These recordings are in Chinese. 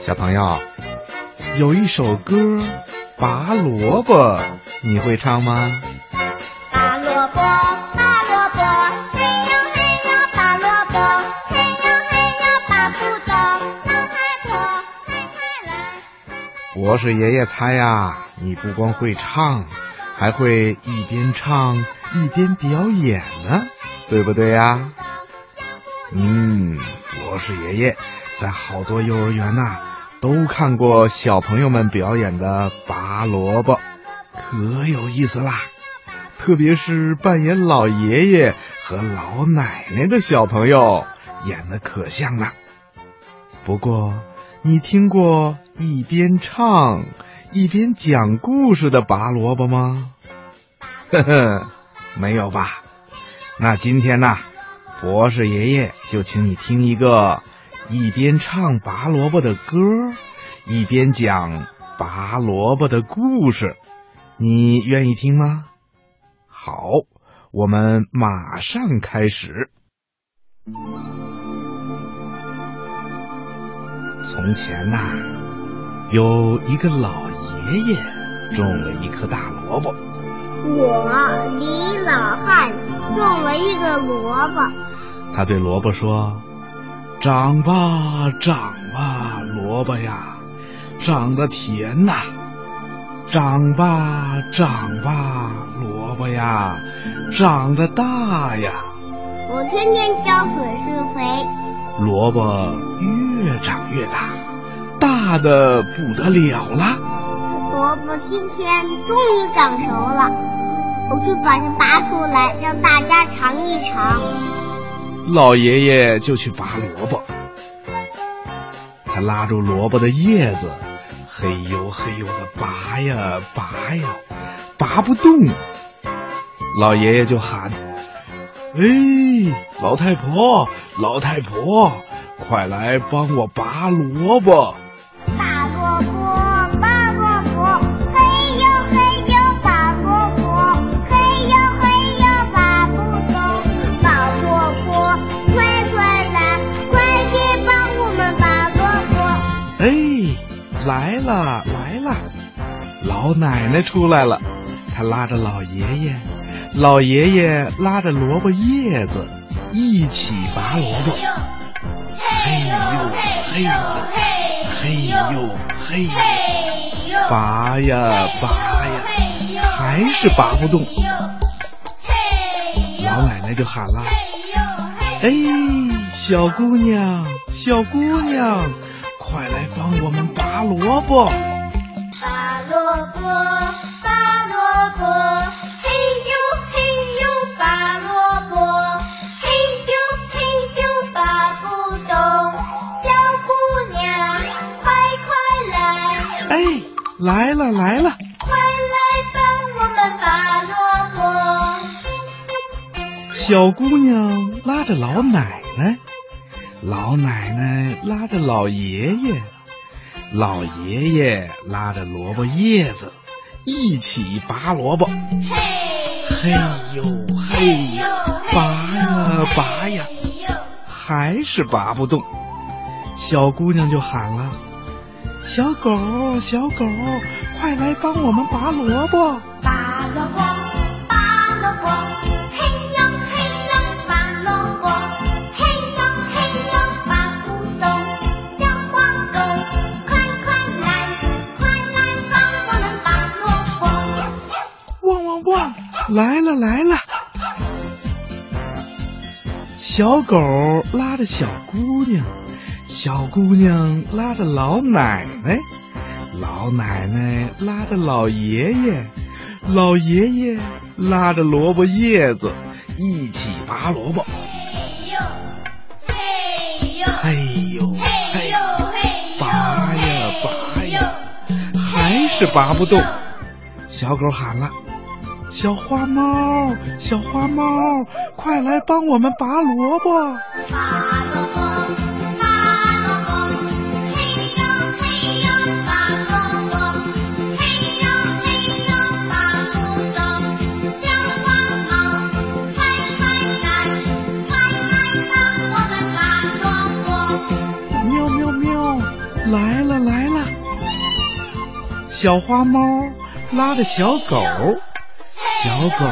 小朋友，有一首歌《拔萝卜》，你会唱吗？拔萝卜，拔萝卜，嘿呦嘿呦拔萝卜，嘿呦嘿呦拔不动，老太婆快快来。博士爷爷猜呀，你不光会唱，还会一边唱一边表演呢，对不对呀？嗯，博士爷爷在好多幼儿园呐、都看过小朋友们表演的拔萝卜，可有意思啦！特别是扮演老爷爷和老奶奶的小朋友，演的可像了。不过，你听过一边唱一边讲故事的拔萝卜吗？呵呵，没有吧？那今天呢，博士爷爷就请你听一个一边唱拔萝卜的歌，一边讲拔萝卜的故事，你愿意听吗？好，我们马上开始。从前呐、有一个老爷爷种了一颗大萝卜，我李老汉种了一个萝卜，他对萝卜说：“长吧，长吧，萝卜呀，长得甜呐！长吧，长吧，萝卜呀，长得大呀！我天天浇水施肥，萝卜越长越大，大的不得了了。萝卜今天终于长熟了，我去把它拔出来，让大家尝一尝。老爷爷就去拔萝卜，他拉住萝卜的叶子，嘿呦嘿呦的拔呀拔呀，拔不动。老爷爷就喊：“哎，老太婆，老太婆，快来帮我拔萝卜！”来了来了，老奶奶出来了，她拉着老爷爷，老爷爷拉着萝卜叶子，一起拔萝卜。嘿呦嘿呦嘿呦嘿呦，拔呀拔呀，还是拔不动。老奶奶就喊了：“哎，小姑娘，小姑娘，快来帮我们拔萝卜！”拔萝卜，拔萝卜，嘿呦嘿呦拔萝卜，嘿呦嘿呦拔不动。小姑娘，快快来，哎，来了来了，快来帮我们拔萝卜。小姑娘拉着老奶奶，老奶奶拉着老爷爷，老爷爷拉着萝卜叶子，一起拔萝卜。嘿呦嘿呦，拔呀拔呀，还是拔不动。小姑娘就喊了：“小狗，小狗，快来帮我们拔萝卜！”拔萝卜，拔萝卜，来了来了！小狗拉着小姑娘，小姑娘拉着老奶奶，老奶奶拉着老爷爷，老爷爷拉着萝卜叶子，一起拔萝卜。嘿呦嘿呦，嘿呦嘿呦嘿呦，拔呀拔呀，还是拔不动。小狗喊了：“小花猫，小花猫，快来帮我们拔萝卜！”拔萝卜，拔萝卜，嘿呦嘿呦拔萝卜，嘿呦嘿呦拔不动。小花猫，快快来，快来帮我们拔萝卜。喵喵喵，来了小花猫拉着小狗，小狗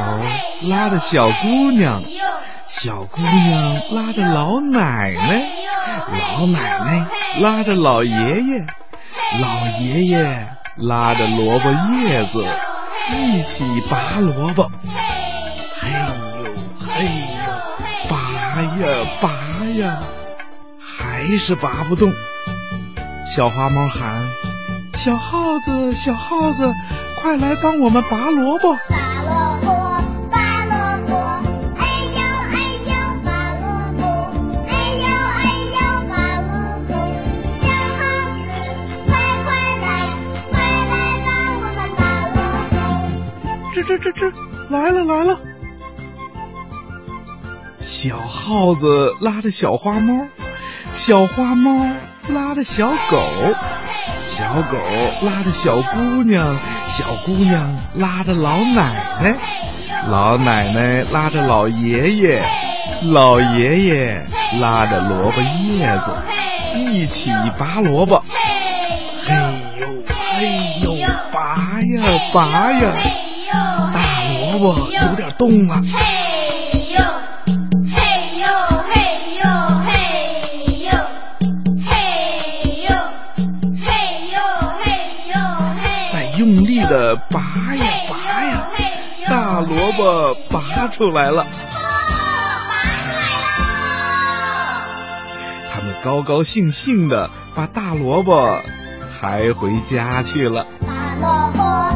拉着小姑娘，小姑娘拉着老奶奶，老奶奶拉着老爷爷，老爷爷拉着萝卜叶子，一起拔萝卜。嘿呦嘿呦，拔呀拔呀，还是拔不动。小花猫喊：“小耗子，小耗子，快来帮我们拔萝卜！”吱吱吱吱，来了来了！小耗子拉着小花猫，小花猫拉着小狗，小狗拉着小姑娘，小姑娘拉着老奶奶，老奶奶拉着老爷爷，老爷爷拉着萝卜叶子，一起拔萝卜。嘿呦嘿呦，拔呀拔呀，大萝卜有点动了。嘿呦，嘿呦嘿呦嘿呦，嘿呦，嘿呦嘿呦嘿。再用力的拔呀拔呀，大萝卜拔出来了。他们高高兴兴的把大萝卜抬回家去了。大萝卜，